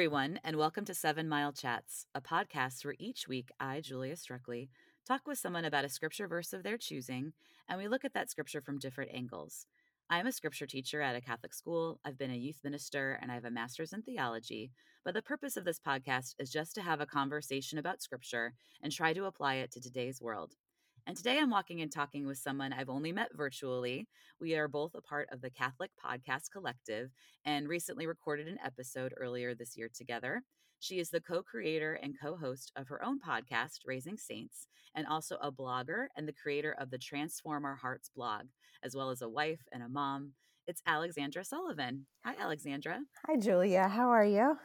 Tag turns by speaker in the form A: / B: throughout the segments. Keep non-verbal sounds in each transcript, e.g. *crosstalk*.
A: everyone, and welcome to Seven Mile Chats, a podcast where each week I, Julia Struckley, talk with someone about a scripture verse of their choosing, and we look at that scripture from different angles. I am a scripture teacher at a Catholic school. I've been a youth minister and I have a master's in theology. But the purpose of this podcast is just to have a conversation about scripture and try to apply it to today's world. And today I'm walking and talking with someone I've only met virtually. We are both a part of the Catholic Podcast Collective and recently recorded an episode earlier this year together. She is the co creator and co host of her own podcast, Raising Saints, and also a blogger and the creator of the Transform Our Hearts blog, as well as a wife and a mom. It's Alexandra Sullivan. Hi, Alexandra.
B: Hi, Julia. How are you?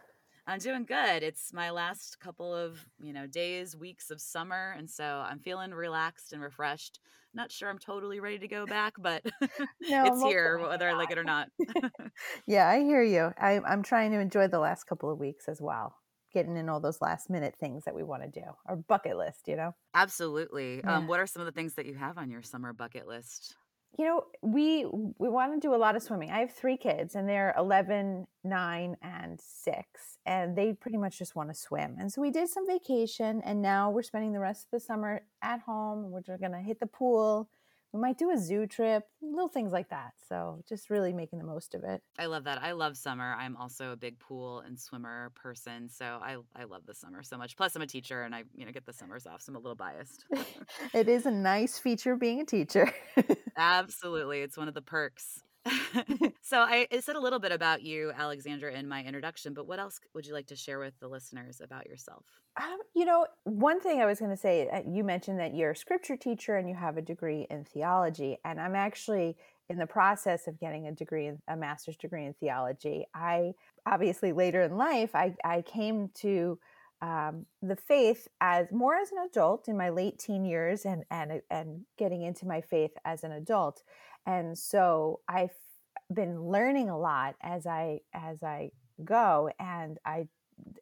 A: I'm doing good. It's my last couple of, you know, days, weeks of summer, and so I'm feeling relaxed and refreshed. Not sure I'm totally ready to go back, but *laughs* no, it's here whether I like it or not. *laughs* *laughs*
B: yeah, I hear you. I, I'm trying to enjoy the last couple of weeks as well getting in all those last minute things that we want to do our bucket list you know
A: absolutely yeah. um, what are some of the things that you have on your summer bucket list
B: you know we we want to do a lot of swimming. I have three kids and they're 11 9 and 6 and they pretty much just want to swim. And so we did some vacation and now we're spending the rest of the summer at home we're going to hit the pool we might do a zoo trip, little things like that. So just really making the most of it.
A: I love that. I love summer. I'm also a big pool and swimmer person, so I I love the summer so much. Plus, I'm a teacher, and I you know get the summers off, so I'm a little biased. *laughs*
B: it is a nice feature being a teacher. *laughs*
A: Absolutely, it's one of the perks. *laughs* so I, I, said a little bit about you, Alexandra, in my introduction, but what else would you like to share with the listeners about yourself?
B: Um, you know, one thing I was going to say, uh, you mentioned that you're a scripture teacher and you have a degree in theology, and I'm actually in the process of getting a degree, a master's degree in theology. I obviously later in life, I, I came to um, the faith as more as an adult in my late teen years and and and getting into my faith as an adult. And so i've been learning a lot as i as i go. And i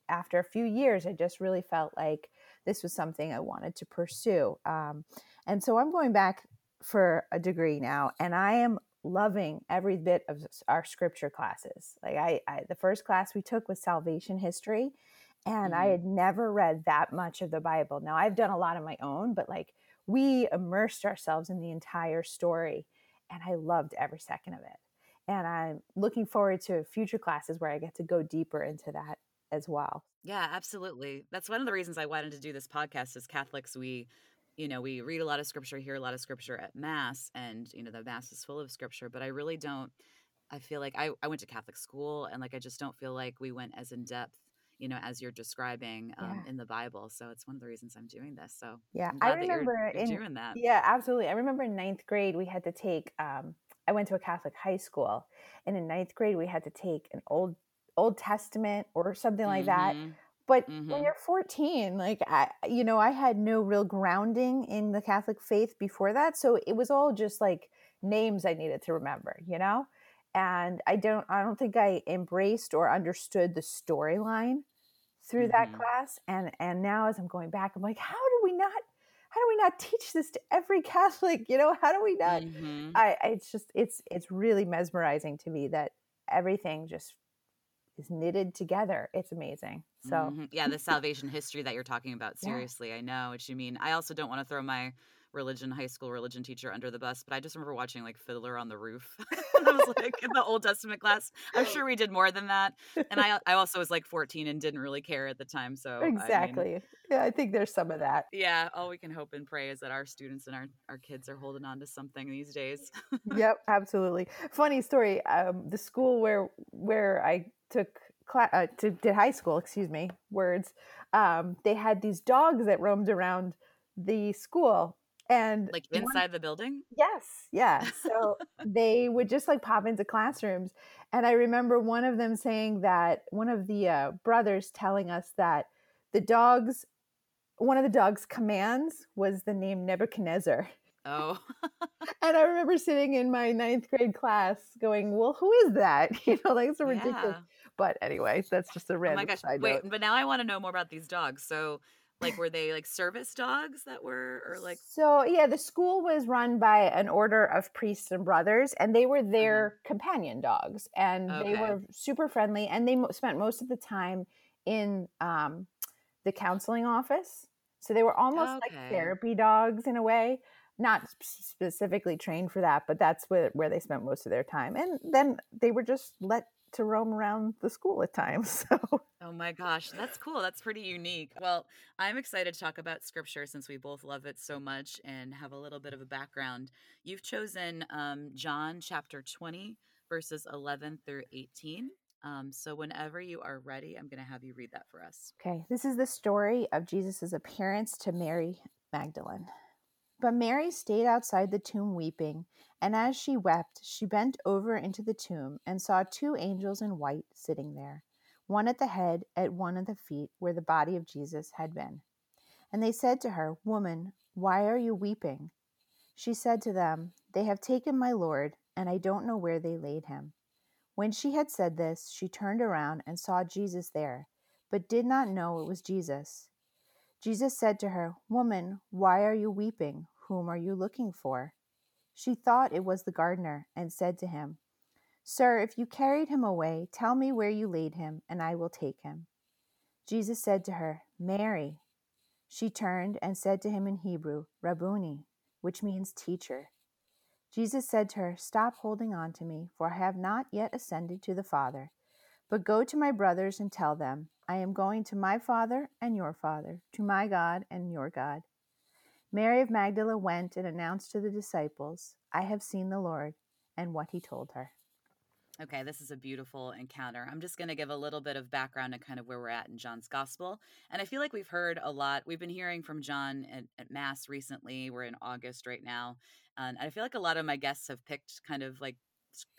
B: after a few years i just really felt like this was something i wanted to pursue. Um, and so i'm going back for a degree now and i am loving every bit of our scripture classes. Like I, I the first class we took was salvation history and mm-hmm. i had never read that much of the bible now i've done a lot of my own but like we immersed ourselves in the entire story and I loved every second of it. And I'm looking forward to future classes where I get to go deeper into that as well.
A: Yeah, absolutely. That's one of the reasons I wanted to do this podcast as Catholics we you know, we read a lot of scripture, hear a lot of scripture at mass and you know the mass is full of scripture, but I really don't I feel like I, I went to Catholic school and like I just don't feel like we went as in depth you know, as you're describing um, yeah. in the Bible. So it's one of the reasons I'm doing this. So
B: yeah, I remember
A: you're, you're in, doing that.
B: Yeah, absolutely. I remember in ninth grade we had to take. Um, I went to a Catholic high school, and in ninth grade we had to take an old Old Testament or something like mm-hmm. that. But mm-hmm. when you're 14, like I, you know, I had no real grounding in the Catholic faith before that, so it was all just like names I needed to remember, you know and i don't i don't think i embraced or understood the storyline through mm-hmm. that class and and now as i'm going back i'm like how do we not how do we not teach this to every *laughs* catholic you know how do we not mm-hmm. I, I it's just it's it's really mesmerizing to me that everything just is knitted together it's amazing so mm-hmm.
A: yeah the salvation history that you're talking about seriously yeah. i know what you mean i also don't want to throw my religion high school religion teacher under the bus, but I just remember watching like Fiddler on the Roof. *laughs* I was like in the Old Testament class. I'm *laughs* sure we did more than that. And I I also was like 14 and didn't really care at the time. So
B: exactly.
A: I mean,
B: yeah, I think there's some of that.
A: Yeah. All we can hope and pray is that our students and our, our kids are holding on to something these days.
B: yep, absolutely. Funny story. Um, the school where where I took class uh, to did high school, excuse me, words. Um, they had these dogs that roamed around the school and
A: like inside one, the building?
B: Yes yeah so *laughs* they would just like pop into classrooms and i remember one of them saying that one of the uh, brothers telling us that the dogs one of the dogs commands was the name nebuchadnezzar.
A: Oh. *laughs*
B: And i remember sitting in my ninth grade class going well who is that? *laughs* You know like it's a ridiculous. Yeah. but anyway that's just a random oh my gosh.
A: wait but now i want to know more about these dogs so Like *laughs* were they like service dogs that were or like
B: So yeah, the school was run by an order of priests and brothers, and they were their
A: uh-huh.
B: companion dogs, and they were super friendly, and they mo- spent most of the time in um, the counseling office. So they were almost like therapy dogs in a way, not specifically trained for that, but that's where where they spent most of their time. And then they were just let to roam around the school at times. *laughs* So
A: Oh my gosh, that's cool. That's pretty unique. Well, I'm excited to talk about scripture since we both love it so much and have a little bit of a background. You've chosen um, John chapter 20, verses 11 through 18. Um, so, whenever you are ready, I'm going to have you read that for us.
B: Okay, this is the story of Jesus' appearance to Mary Magdalene. But Mary stayed outside the tomb weeping, and as she wept, she bent over into the tomb and saw two angels in white sitting there, one at the head, and one at the feet, where the body of Jesus had been. And they said to her, Woman, why are you weeping? She said to them, They have taken my Lord, and I don't know where they laid him. When she had said this, she turned around and saw Jesus there but did not know it was Jesus. Jesus said to her, Woman, why are you weeping? Whom are you looking for? She thought it was the gardener, and said to him, Sir, if you carried him away, tell me where you laid him, and I will take him. Jesus said to her, Mary. She turned and said to him in Hebrew, Rabboni, which means teacher. Jesus said to her, Stop holding on to me, for I have not yet ascended to the Father. But go to my brothers and tell them, I am going to my Father and your Father, to my God and your God. Mary of Magdala went and announced to the disciples, I have seen the Lord, and what he told her.
A: Okay, this is a beautiful encounter. I'm just going to give a little bit of background and kind of where we're at in John's gospel. And I feel like we've heard a lot. We've been hearing from John at, at Mass recently. We're in August right now. And I feel like a lot of my guests have picked kind of like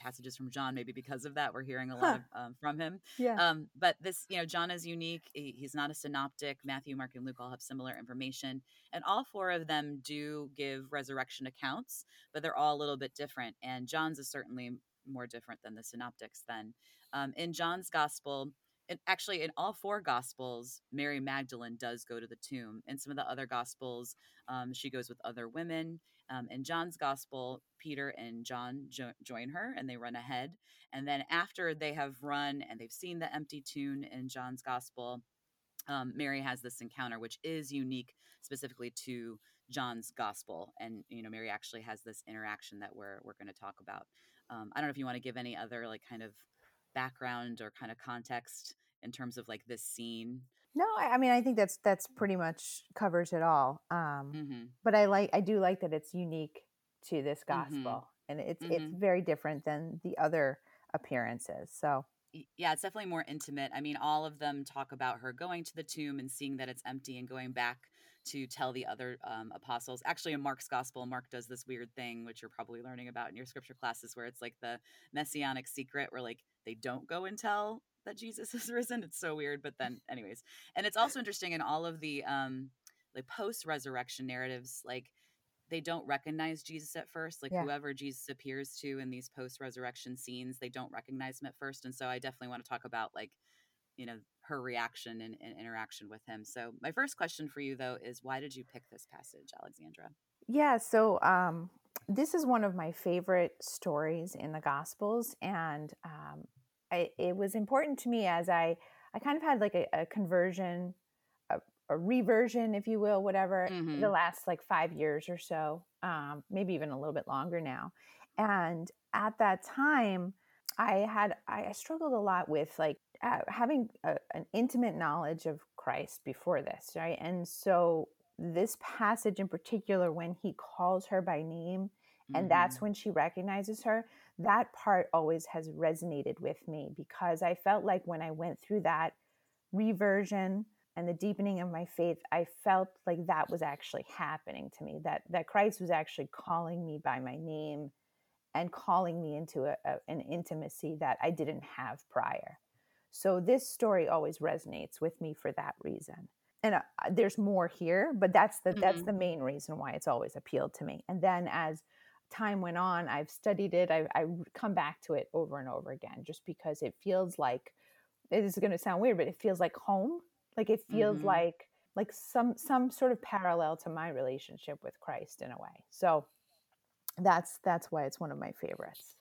A: passages from John, maybe because of that. We're hearing a lot of, um, from him.
B: Yeah.
A: Um, but this, you know, John is unique. He- He's not a synoptic. Matthew, Mark, and Luke all have similar information. And all four of them do give resurrection accounts, but they're all a little bit different. And John's is certainly more different than the synoptics then. Um, in John's gospel, and actually in all four gospels, Mary Magdalene does go to the tomb. In some of the other gospels, um, she goes with other women. Um, in John's gospel, Peter and John jo- join her and they run ahead. And then after they have run and they've seen the empty tomb in John's gospel, um, Mary has this encounter, which is unique specifically to John's gospel. And you know, Mary actually has this interaction that we're we're going to talk about. Um, I don't know if you want to give any other like kind of background or kind of context in terms of like this scene.
B: No, I, I mean I think that's that's pretty much covers it all. Um,
A: hmm
B: but I like I do like that it's unique to this
A: Mhm.
B: gospel, and it's it's
A: Mhm.
B: very different than the other appearances. So
A: Yeah, it's definitely more intimate. I mean, all of them talk about her going to the tomb and seeing that it's empty and going back to tell the other um, apostles. Actually, in Mark's gospel, Mark does this weird thing, which you're probably learning about in your scripture classes, where it's like the messianic secret, where like they don't go and tell that Jesus *laughs* is risen. It's so weird. But then, anyways, and it's also interesting in all of the um, like post resurrection narratives, like they don't recognize Jesus at first. Like
B: Yeah.
A: whoever Jesus appears to in these post resurrection scenes, they don't recognize him at first. And so I definitely want to talk about like, you know, her reaction and, and interaction with him. So my first question for you though is why did you pick this passage, Alexandra?
B: Yeah, so um, this is one of my favorite stories in the Gospels, and um, I, it was important to me as I I kind of had like a, a conversion, a, a reversion, if you will, whatever,
A: Mhm.
B: the last like five years or so, um, maybe even a little bit longer now. And at that time, I had I struggled a lot with like having a, an intimate knowledge of Christ before this, right? And so this passage in particular, when he calls her by name, and that's
A: Mhm.
B: when she recognizes her, that part always has resonated with me because I felt like when I went through that reversion and the deepening of my faith, I felt like that was actually happening to me. That that Christ was actually calling me by my name and calling me into a, a, an intimacy that I didn't have prior. So this story always resonates with me for that reason. And uh, there's more here, but that's the that's
A: Mhm.
B: the main reason why it's always appealed to me. And then as time went on, I've studied it. I, I come back to it over and over again, just because it feels like it is going to sound weird, but it feels like home. Like it feels
A: Mhm.
B: like like some some sort of parallel to my relationship with Christ in a way. So that's that's why it's one of my favorites.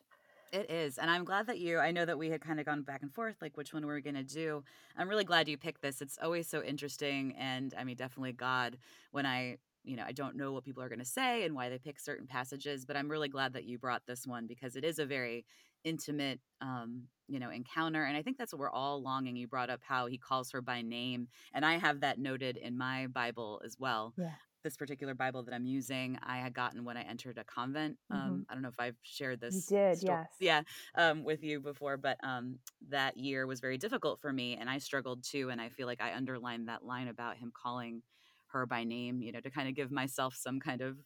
A: It is. And I'm glad that you, I know that we had kind of gone back and forth, like which one were we going to do. I'm really glad you picked this. It's always so interesting. And I mean, definitely God, when I, you know, I don't know what people are going to say and why they pick certain passages, but I'm really glad that you brought this one because it is a very intimate, um, you know, encounter. And I think that's what we're all longing. You brought up how he calls her by name. And I have that noted in my Bible as well.
B: Yeah
A: this particular Bible that I'm using, I had gotten when I entered a convent. Mm-hmm. Um, I don't know if I've shared this.
B: You did, story,
A: yes, yeah, um, with you before, but um, that year was very difficult for me, and I struggled too. And I feel like I underlined that line about him calling her by name, you know, to kind of give myself some kind of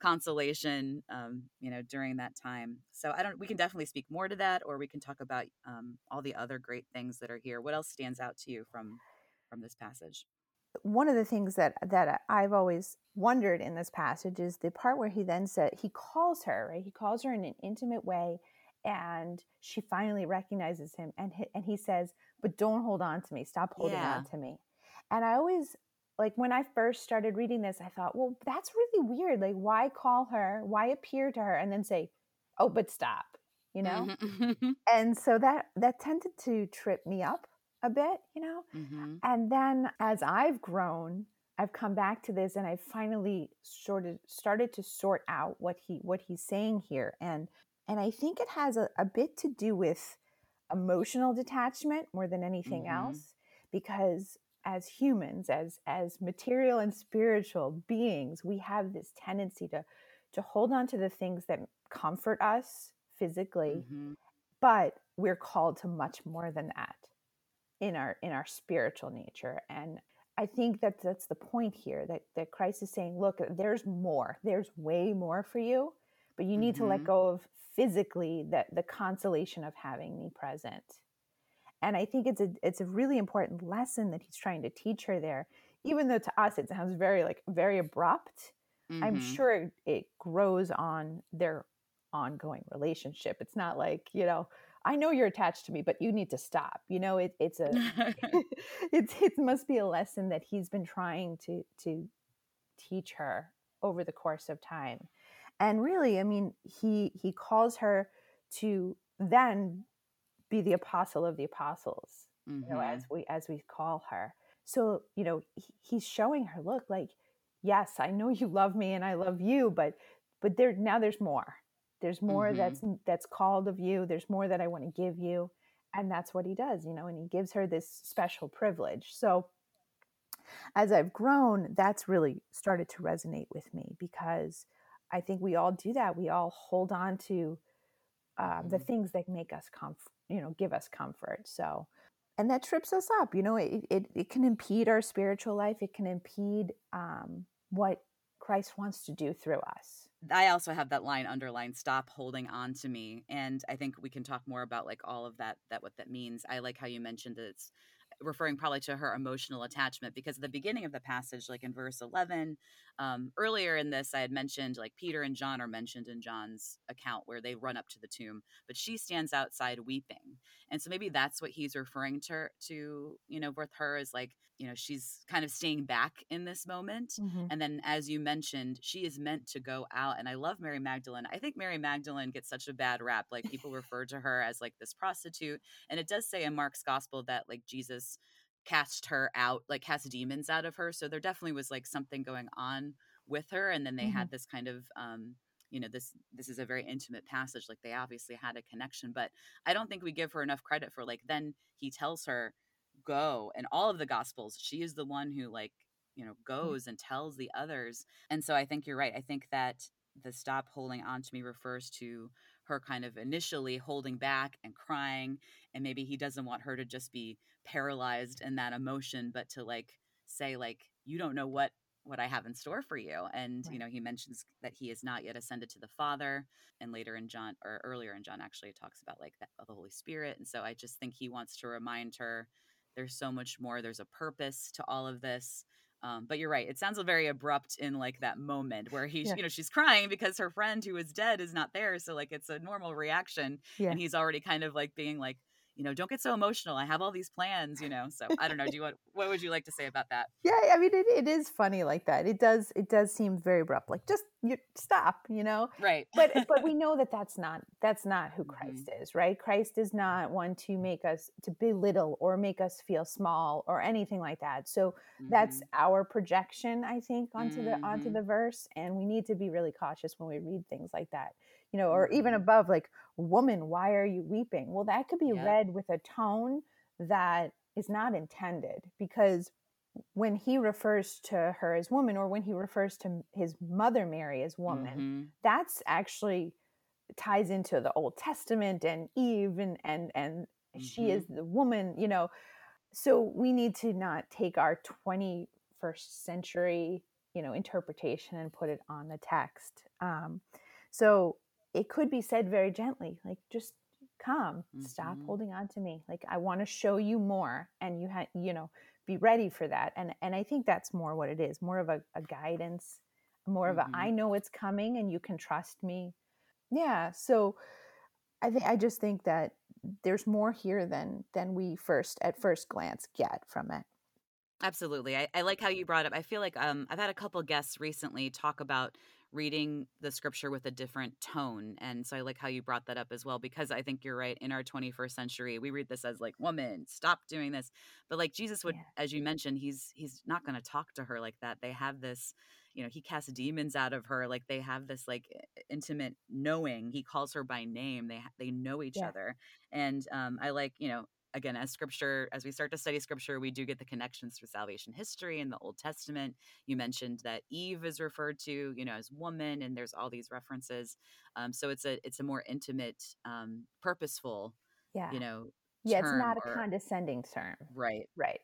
A: consolation, um, you know, during that time. So I don't. We can definitely speak more to that, or we can talk about um, all the other great things that are here. What else stands out to you from from this passage?
B: One of the things that that I've always wondered in this passage is the part where he then said he calls her right? He calls her in an intimate way and she finally recognizes him and he, and he says but don't hold on to me. Stop holding yeah. on to me. And I always like when I first started reading this I thought well that's really weird. Like why call her? Why appear to her and then say oh but stop you know? Mm-hmm. *laughs* and so that that tended to trip me up a bit, you know? Mm-hmm. And then as I've grown, I've come back to this and I finally sort of started to sort out what he what he's saying here. And and I think it has a, a bit to do with emotional detachment more than anything mm-hmm. else. Because as humans, as as material and spiritual beings, we have this tendency to to hold on to the things that comfort us physically, mm-hmm. but we're called to much more than that in our in our spiritual nature and i think that that's the point here that that christ is saying look there's more there's way more for you but you need mm-hmm. to let mm-hmm. go of physically the the consolation of having me present and i think it's a it's a really important lesson that he's trying to teach her there even though to us it sounds very like very abrupt mm-hmm. i'm sure it grows on their ongoing relationship it's not like you know I know you're attached to me, but you need to stop. You know, it, it's a, *laughs* *laughs* it's, it must be a lesson that he's been trying to, to teach her over the course of time. And really, I mean, he, he calls her to then be the apostle of the apostles, mm-hmm. you know, as mm-hmm. we, as we call her. So, you know, he, he's showing her, look, like, yes, I know you love me and I love you, but, but there, now there's more there's more mm-hmm. that's that's called of you there's more that i want to give you and that's what he does you know and he gives her this special privilege so as i've grown that's really started to resonate with me because i think we all do that we all hold on to um, mm-hmm. the things that make us comfort you know give us comfort so and that trips us up you know it, it, it can impede our spiritual life it can impede um, what christ wants to do through us
A: I also have that line underlined stop holding on to me and I think we can talk more about like all of that that what that means. I like how you mentioned it's referring probably to her emotional attachment because at the beginning of the passage like in verse 11 um, earlier in this i had mentioned like peter and john are mentioned in john's account where they run up to the tomb but she stands outside weeping. And so maybe that's what he's referring to to you know with her is like you know she's kind of staying back in this moment. Mm-hmm. and then as you mentioned she is meant to go out and i love mary magdalene. I think mary magdalene gets such a bad rap like people *laughs* refer to her as like this prostitute. And it does say in mark's gospel that like jesus cast her out like cast demons out of her so there definitely was like something going on with her and then they mm-hmm. had this kind of um you know this this is a very intimate passage like they obviously had a connection but i don't think we give her enough credit for like then he tells her go and all of the gospels she is the one who like you know mm-hmm. goes and tells the others and so i think you're right i think that the stop holding on to me refers to her kind of initially holding back and crying and maybe he doesn't want her to just be paralyzed in that emotion but to like say like you don't know what what I have in store for you. And, right. you know, he mentions that he is not yet ascended to the Father. And later in John, or earlier in John, actually, it talks about like that, the Holy Spirit. And so I just think he wants to remind her there's so much more, there's a purpose to all of this. Um, but you're right. It sounds very abrupt in like that moment where he's, yeah. you know, she's crying because her friend who is dead is not there. So like it's a normal reaction. Yeah. And he's already kind of like being like, you know, don't get so emotional. I have all these plans, you know. So I don't know. Do you want what would you like to say about that?
B: Yeah, I mean it, it is funny like that. It does it does seem very abrupt. Like just you stop, you know.
A: Right.
B: but but we know that that's not that's not who
A: Mhm.
B: Christ is, right? Christ is not one to make us to belittle or make us feel small or anything like that. So that's
A: Mhm.
B: our projection i think onto the onto
A: Mhm.
B: the verse and we need to be really cautious when we read things like that you know or even
A: Mhm.
B: above like woman why are you weeping well that could be
A: Yep.
B: read with a tone that is not intended because when he refers to her as woman or when he refers to his mother mary as woman
A: Mhm.
B: that's actually ties into the old testament and eve and and and she
A: Mhm.
B: is the woman you know so we need to not take our 21st century you know interpretation and put it on the text um so it could be said very gently like just come stop
A: Mhm.
B: holding on to me like i want to show you more and you had you know be ready for that and and i think that's more what it is more of a, a guidance more of a i know it's coming and you can trust me yeah so i think i just think that there's more here than than we first at first glance get from it
A: Absolutely. I, I like how you brought up. I feel like um, I've had a couple guests recently talk about reading the scripture with a different tone. And so I like how you brought that up as well, because I think you're right. In our 21st century, we read this as like, woman, stop doing this. But like Jesus would,
B: Yeah.
A: as you mentioned, he's he's not going to talk to her like that. They have this, you know, he casts demons out of her. Like they have this like intimate knowing. He calls her by name. They they know each
B: Yeah.
A: other. And um, I like, you know, again as scripture as we start to study scripture we do get the connections to salvation history in the old testament. You mentioned that eve is referred to you know as woman and there's all these references. Um, so it's a it's a more intimate um, purposeful
B: yeah.
A: you know
B: yeah it's not a condescending term.
A: Right.
B: Right.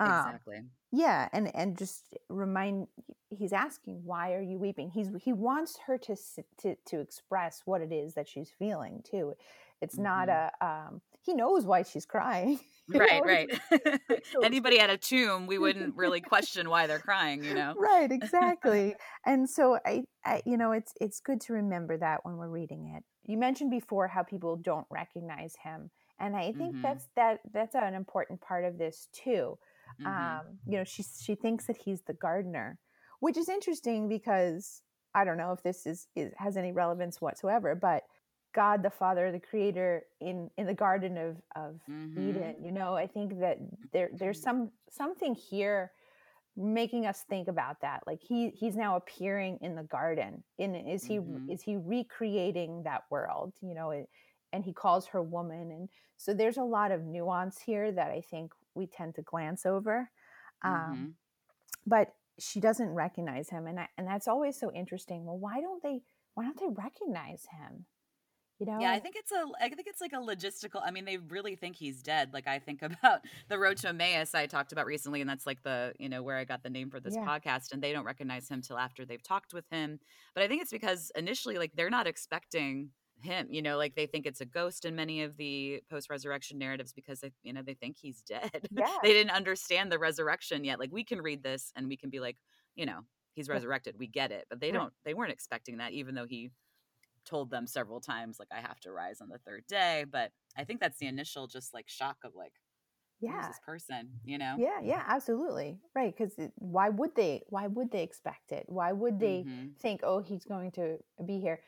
B: Um,
A: exactly.
B: yeah and and just remind he's asking why are you weeping? He's he wants her to s- to to express what it is that she's feeling too. It's not a um he knows why she's crying *laughs*
A: right
B: know?
A: right *laughs* anybody at a tomb we wouldn't really question why they're crying you know
B: right *laughs* exactly and so I, I you know it's it's good to remember that when we're reading it you mentioned before how people don't recognize him and i think
A: Mhm.
B: that's that that's an important part of this too
A: Mhm.
B: um, you know, she she thinks that he's the gardener, which is interesting because I don't know if this is, is has any relevance whatsoever, but God the Father, the Creator in in the Garden of of
A: Mhm.
B: Eden, you know, I think that there there's some something here making us think about that like he he's now appearing in the garden in is he
A: Mhm.
B: is he recreating that world you know it, and he calls her woman and so there's a lot of nuance here that i think we tend to glance over um,
A: Mhm.
B: but she doesn't recognize him and I, and that's always so interesting well why don't they why don't they recognize him you know
A: Yeah, I think it's a. I think it's like a logistical. I mean, they really think he's dead. Like I think *laughs* about the road to Emmaus I talked about recently, and that's like the you know where I got the name for this
B: Yeah.
A: podcast. And they don't recognize him till after they've talked with him. But I think it's because initially, like they're not expecting him. You know, like they think it's a ghost in many of the post-resurrection narratives because they you know they think he's *laughs* dead.
B: Yeah.
A: they didn't understand the resurrection yet. Like we can read this and we can be like, you know, he's resurrected. We get it. But they don't. They weren't expecting that, even though he told them several times like i have to rise on the third day but i think that's the initial just like shock of like
B: yeah.
A: this person you know?
B: Yeah yeah absolutely right because why would they why would they expect it? Why would they
A: Mhm.
B: think oh he's going to be here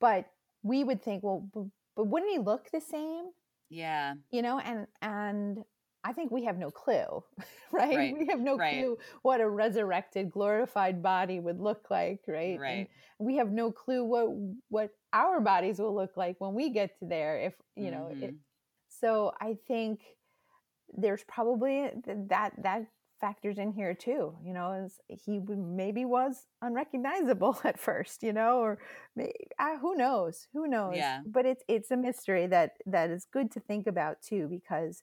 B: but we would think well but, but wouldn't he look the same?
A: Yeah.
B: You know and and i think we have no clue *laughs* right,
A: Right,
B: we have no
A: right.
B: clue what a resurrected glorified body would look like right And
A: right
B: we have no clue what what our bodies will look like when we get to there if you know it,
A: Mhm.
B: so i think there's probably that that factors in here too you know as he maybe was unrecognizable *laughs* at first you know or may, uh, who knows who knows
A: Yeah.
B: but it's it's a mystery that that is good to think about too because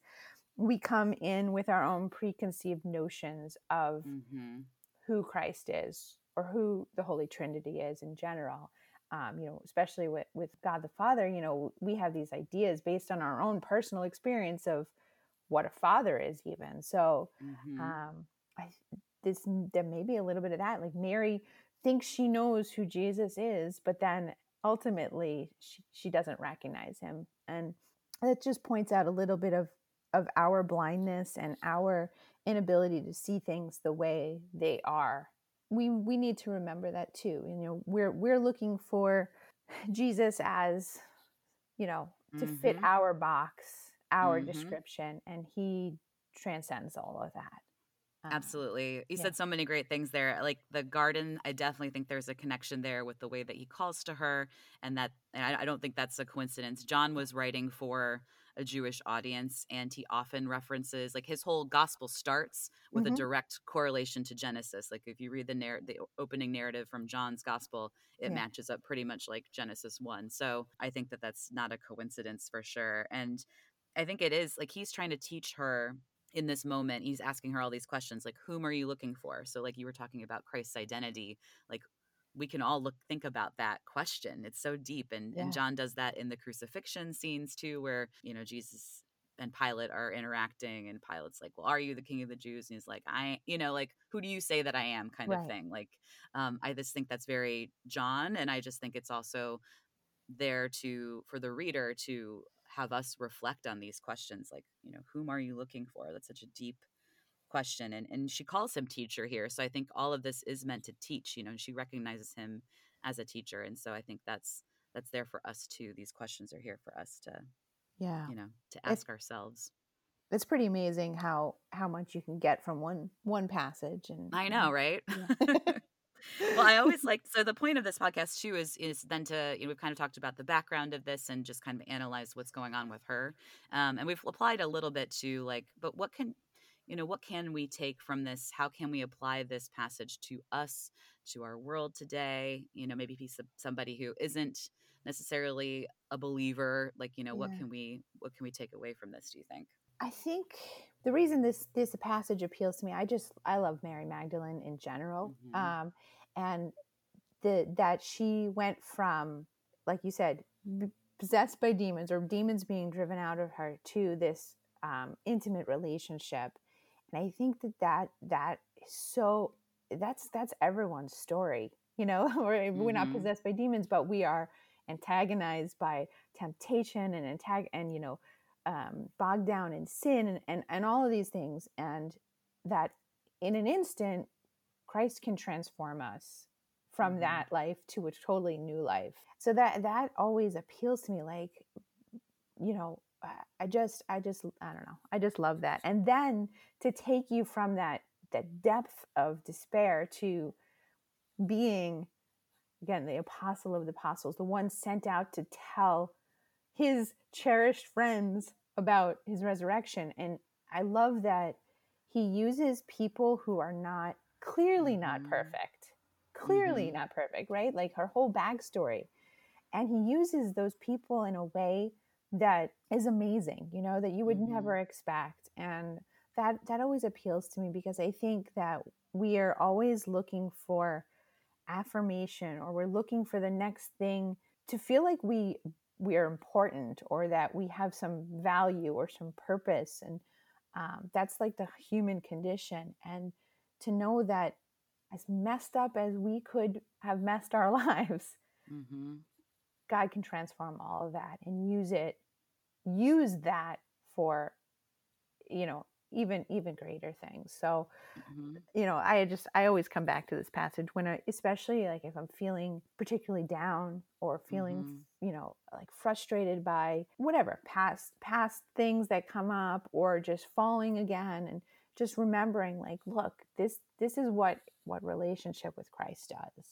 B: we come in with our own preconceived notions of
A: Mhm.
B: who Christ is or who the Holy Trinity is in general. Um, you know, especially with, with God the Father, you know, we have these ideas based on our own personal experience of what a father is, even. So,
A: Mhm.
B: um, I this there may be a little bit of that. Like Mary thinks she knows who Jesus is, but then ultimately she, she doesn't recognize him. And that just points out a little bit of of our blindness and our inability to see things the way they are we we need to remember that too you know we're we're looking for *laughs* jesus as you know to mm-hmm. fit our box our mm-hmm. description and he transcends all of that
A: um, Absolutely. You yeah. said so many great things there. Like the garden, I definitely think there's a connection there with the way that he calls to her. And that, and I, I don't think that's a coincidence. John was writing for a Jewish audience, and he often references like his whole gospel starts with mm-hmm. a direct correlation to Genesis. Like if you read the narr- the opening narrative from John's gospel, it yeah. matches up pretty much like Genesis one. So I think that that's not a coincidence for sure. And I think it is like he's trying to teach her in this moment he's asking her all these questions like whom are you looking for so like you were talking about christ's identity like we can all look think about that question it's so deep and yeah. and john does that in the crucifixion scenes too where you know jesus and pilate are interacting and pilate's like well are you the king of the jews and he's like i you know like who do you say that i am kind right. of thing like um i just think that's very john and i just think it's also there to for the reader to have us reflect on these questions like you know whom are you looking for that's such a deep question and and she calls him teacher here so i think all of this is meant to teach you know and she recognizes him as a teacher and so i think that's that's there for us too these questions are here for us to yeah you know to ask it's, ourselves
B: it's pretty amazing how how much you can get from one one passage and
A: i know right yeah. *laughs* well, I always *laughs* like so the point of this podcast too is is then to you know we've kind of talked about the background of this and just kind of analyze what's going on with her, um, and we've applied a little bit to like, but what can you know what can we take from this? How can we apply this passage to us, to our world today? You know, maybe of somebody who isn't necessarily a believer. Like you know, yeah. what can we what can we take away from this? Do you think?
B: I think the reason this this passage appeals to me, I just I love Mary Magdalene in general, mm-hmm. um, and the that she went from like you said possessed by demons or demons being driven out of her to this um, intimate relationship, and I think that that that is so that's that's everyone's story. You know, *laughs* we're, mm-hmm. we're not mm-hmm. possessed by demons, but we are antagonized by temptation and antag and you know um, bogged down in sin and, and, and all of these things. And that in an instant, Christ can transform us from mm-hmm. that life to a totally new life. So that that always appeals to me. Like, you know, I just I just I don't know. I just love that. And then to take you from that that depth of despair to being again the apostle of the apostles, the one sent out to tell his cherished friends about his resurrection. And I love that he uses people who are not clearly not mm-hmm. perfect, clearly mm-hmm. not perfect, right? Like her whole backstory. And he uses those people in a way that is amazing, you know, that you would mm-hmm. never expect. And that that always appeals to me because I think that we are always looking for affirmation or we're looking for the next thing to feel like we we are important or that we have some value or some purpose and um, that's like the human condition and to know that as messed up as we could have messed our *laughs* lives mm-hmm. God can transform all of that and use it use that for you know even even greater things so mm-hmm. you know i just i always come back to this passage when i especially like if i'm feeling particularly down or feeling mm-hmm. you know like frustrated by whatever past past things that come up or just falling again and just remembering like look this this is what what relationship with christ does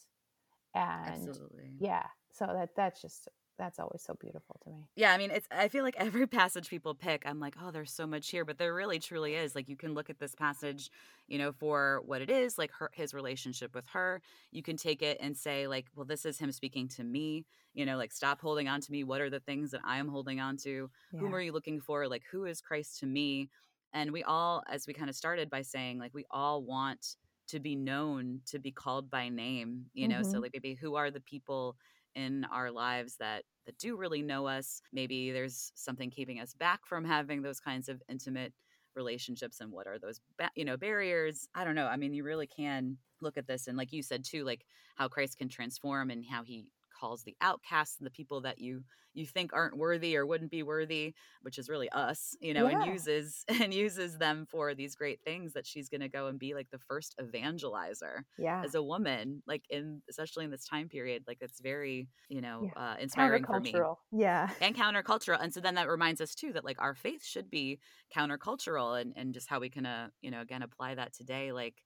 B: and Absolutely. yeah so that that's just that's always so beautiful to me.
A: Yeah, I mean, it's I feel like every *laughs* passage people pick, I'm like, oh, there's so much here, but there really truly is. Like you can look at this passage, you know, for what it is, like her his relationship with her. You can take it and say like, well, this is him speaking to me, you know, like stop holding on to me. What are the things that I am holding on to? Yeah. Whom are you looking for? Like who is Christ to me? And we all as we kind of started by saying like we all want to be known, to be called by name, you know, mm-hmm. so like maybe who are the people in our lives that that do really know us maybe there's something keeping us back from having those kinds of intimate relationships and what are those ba- you know barriers i don't know i mean you really can look at this and like you said too like how christ can transform and how he calls the outcasts and the people that you you think aren't worthy or wouldn't be worthy which is really us you know yeah. and uses *laughs* and uses them for these great things that she's going to go and be like the first evangelizer
B: yeah
A: as a woman like in especially in this time period like it's very you know yeah. uh, inspiring for me
B: yeah
A: and countercultural and so then that reminds us too that like our faith should be countercultural and and just how we can uh you know again apply that today like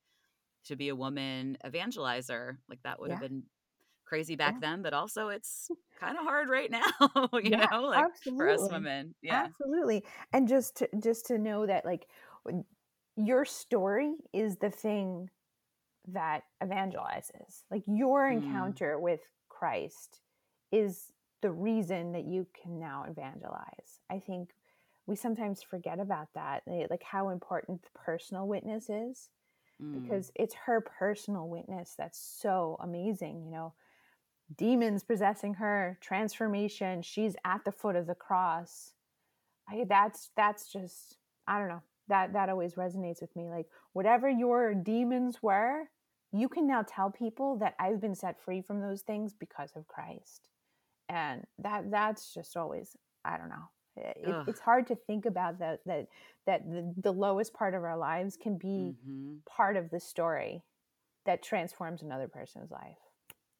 A: to be a woman evangelizer like that would yeah. have been crazy back yeah. then, but also it's *laughs* kind of hard right now, *laughs* you yeah, know, like absolutely. for us women. Yeah.
B: Absolutely. And just to, just to know that like your story is the thing that evangelizes. Like your mm. encounter with Christ is the reason that you can now evangelize. I think we sometimes forget about that, eh, like how important the personal witness is. Mm. Because it's her personal witness that's so amazing, you know demons possessing her, transformation. She's at the foot of the cross. I, that's that's just I don't know. That that always resonates with me. Like whatever your demons were, you can now tell people that I've been set free from those things because of Christ. And that that's just always I don't know. It, it's hard to think about that that that the, the lowest part of our lives can be mm-hmm. part of the story that transforms another person's life.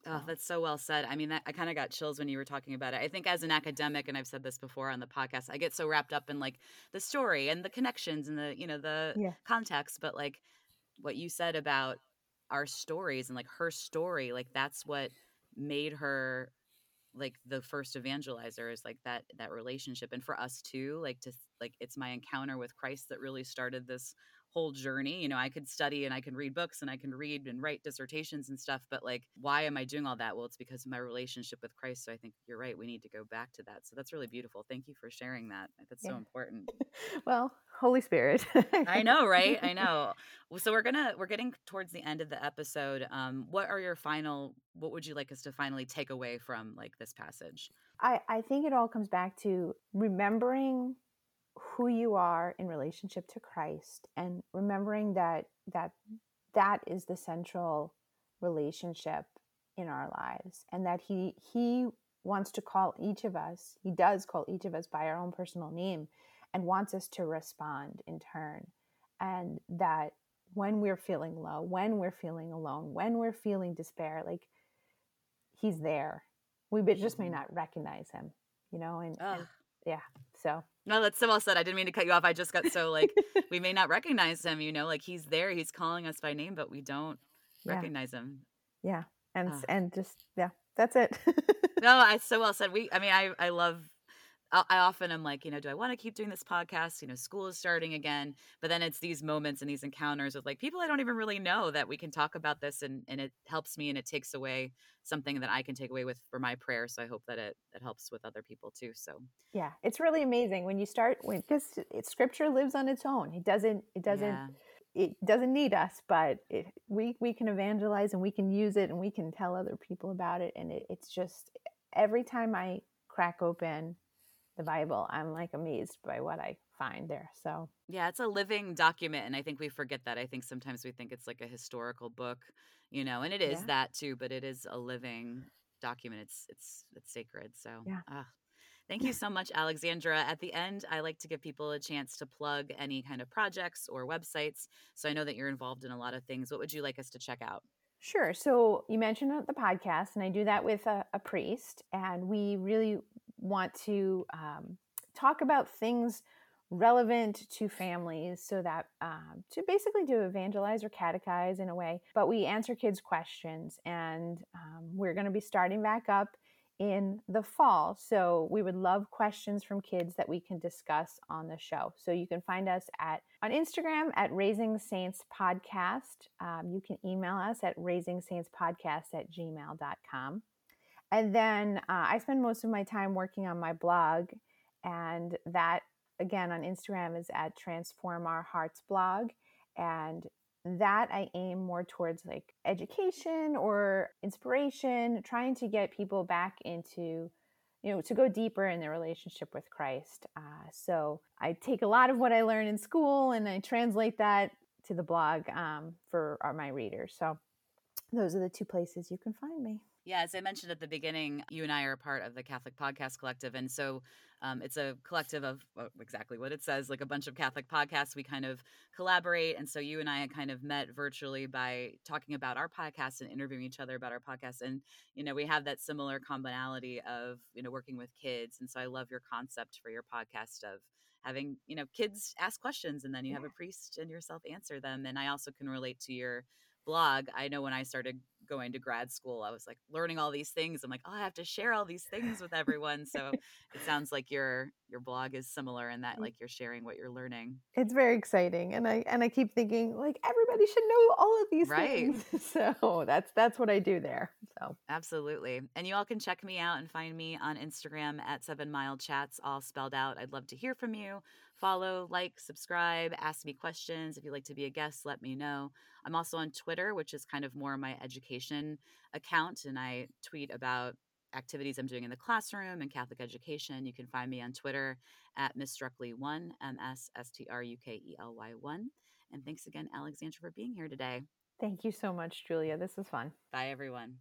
A: Oh, uh-huh. that's so well said. I mean, that, I kind of got chills when you were talking about it. I think as an academic, and I've said this before on the podcast, I get so wrapped up in like the story and the connections and the you know the yeah. context, but like what you said about our stories and like her story, like that's what made her like the first evangelizer is like that that relationship and for us too like to like it's my encounter with christ that really started this whole journey. You know, I could study and I can read books and I can read and write dissertations and stuff, but like, why am I doing all that? Well, it's because of my relationship with Christ. So I think you're right. We need to go back to that. So that's really beautiful. Thank you for sharing that. That's yeah. so important. *laughs*
B: well, Holy Spirit.
A: I know, right? I *laughs* know. So we're gonna we're getting towards the end of the episode. Um, what are your final? What would you like us to finally take away from like this passage?
B: I I think it all comes back to remembering who you are in relationship to Christ and remembering that that that is the central relationship in our lives and that he he wants to call each of us he does call each of us by our own personal name and wants us to respond in turn. And that when we're feeling low when we're feeling alone when we're feeling despair like he's there. We just may mm-hmm. not recognize him you know and, and yeah so
A: no, that's so well said. I didn't mean to cut you off. I just got so like *laughs* we may not recognize him, you know, like he's there, he's calling us by name, but we don't yeah. recognize him.
B: Yeah. And uh. and just yeah, that's it. *laughs*
A: no, I so well said. We I mean I I love I often am like, you know, do I want to keep doing this podcast? You know, school is starting again, but then it's these moments and these encounters with like people I don't even really know that we can talk about this and and it helps me and it takes away something that I can take away with for my prayer. So I hope that it it helps with other people too. So
B: yeah, it's really amazing when you start when because scripture lives on its own. It doesn't. It doesn't. Yeah. It doesn't need us, but it, we we can evangelize and we can use it and we can tell other people about it. And it, it's just every time I crack open the Bible, I'm like amazed by what I find there. So,
A: yeah, it's a living document. And I think we forget that. I think sometimes we think it's like a historical book, you know, and it is yeah. that too, but it is a living document. It's, it's, it's sacred. So,
B: yeah.
A: Uh, thank you so much, Alexandra. At the end, I like to give people a chance to plug any kind of projects or websites. So I know that you're involved in a lot of things. What would you like us to check out?
B: Sure. So you mentioned the podcast, and I do that with a, a priest, and we really want to um, talk about things relevant to families so that um, to basically to evangelize or catechize in a way but we answer kids questions and um, we're going to be starting back up in the fall. So we would love questions from kids that we can discuss on the show. So you can find us at on instagram at raising saints podcast um, you can email us at raising saints podcast at gmail.com and then uh, I spend most of my time working on my blog, and that again on Instagram is at Transform Our Hearts blog, and that I aim more towards like education or inspiration, trying to get people back into you know to go deeper in their relationship with christ uh, so i take a lot of what i learn in school and i translate that to the blog um, for our, my readers. So those are the two places you can find me
A: Yeah, as I mentioned at the beginning, you and I are a part of the Catholic Podcast Collective. And so um, it's a collective of well, exactly what it says, like a bunch of Catholic podcasts. We kind of collaborate. And so you and I kind of met virtually by talking about our podcast and interviewing each other about our podcast. And, you know, we have that similar commonality of, you know, working with kids. And so I love your concept for your podcast of having, you know, kids ask questions and then you have a priest and yourself answer them. And I also can relate to your blog, I know when I started going to grad school, I was like learning all these things. I'm like, oh, I have to share all these things with everyone. So it sounds like your your blog is similar in that mm. like you're sharing what you're learning.
B: It's very exciting. And I and I keep thinking like everybody should know all of these right. things. *laughs* So that's that's what I do there. So
A: absolutely. And you all can check me out and find me on Instagram at seven mile chats, all spelled out. I'd love to hear from you follow, like, subscribe, ask me questions. If you'd like to be a guest, let me know. I'm also on Twitter, which is kind of more my education account, and I tweet about activities I'm doing in the classroom and Catholic education. You can find me on Twitter at Miss Strukely1, M S S T R U K E L Y 1. And thanks again, Alexandra, for being here today.
B: Thank you so much, Julia. This was fun.
A: Bye, everyone.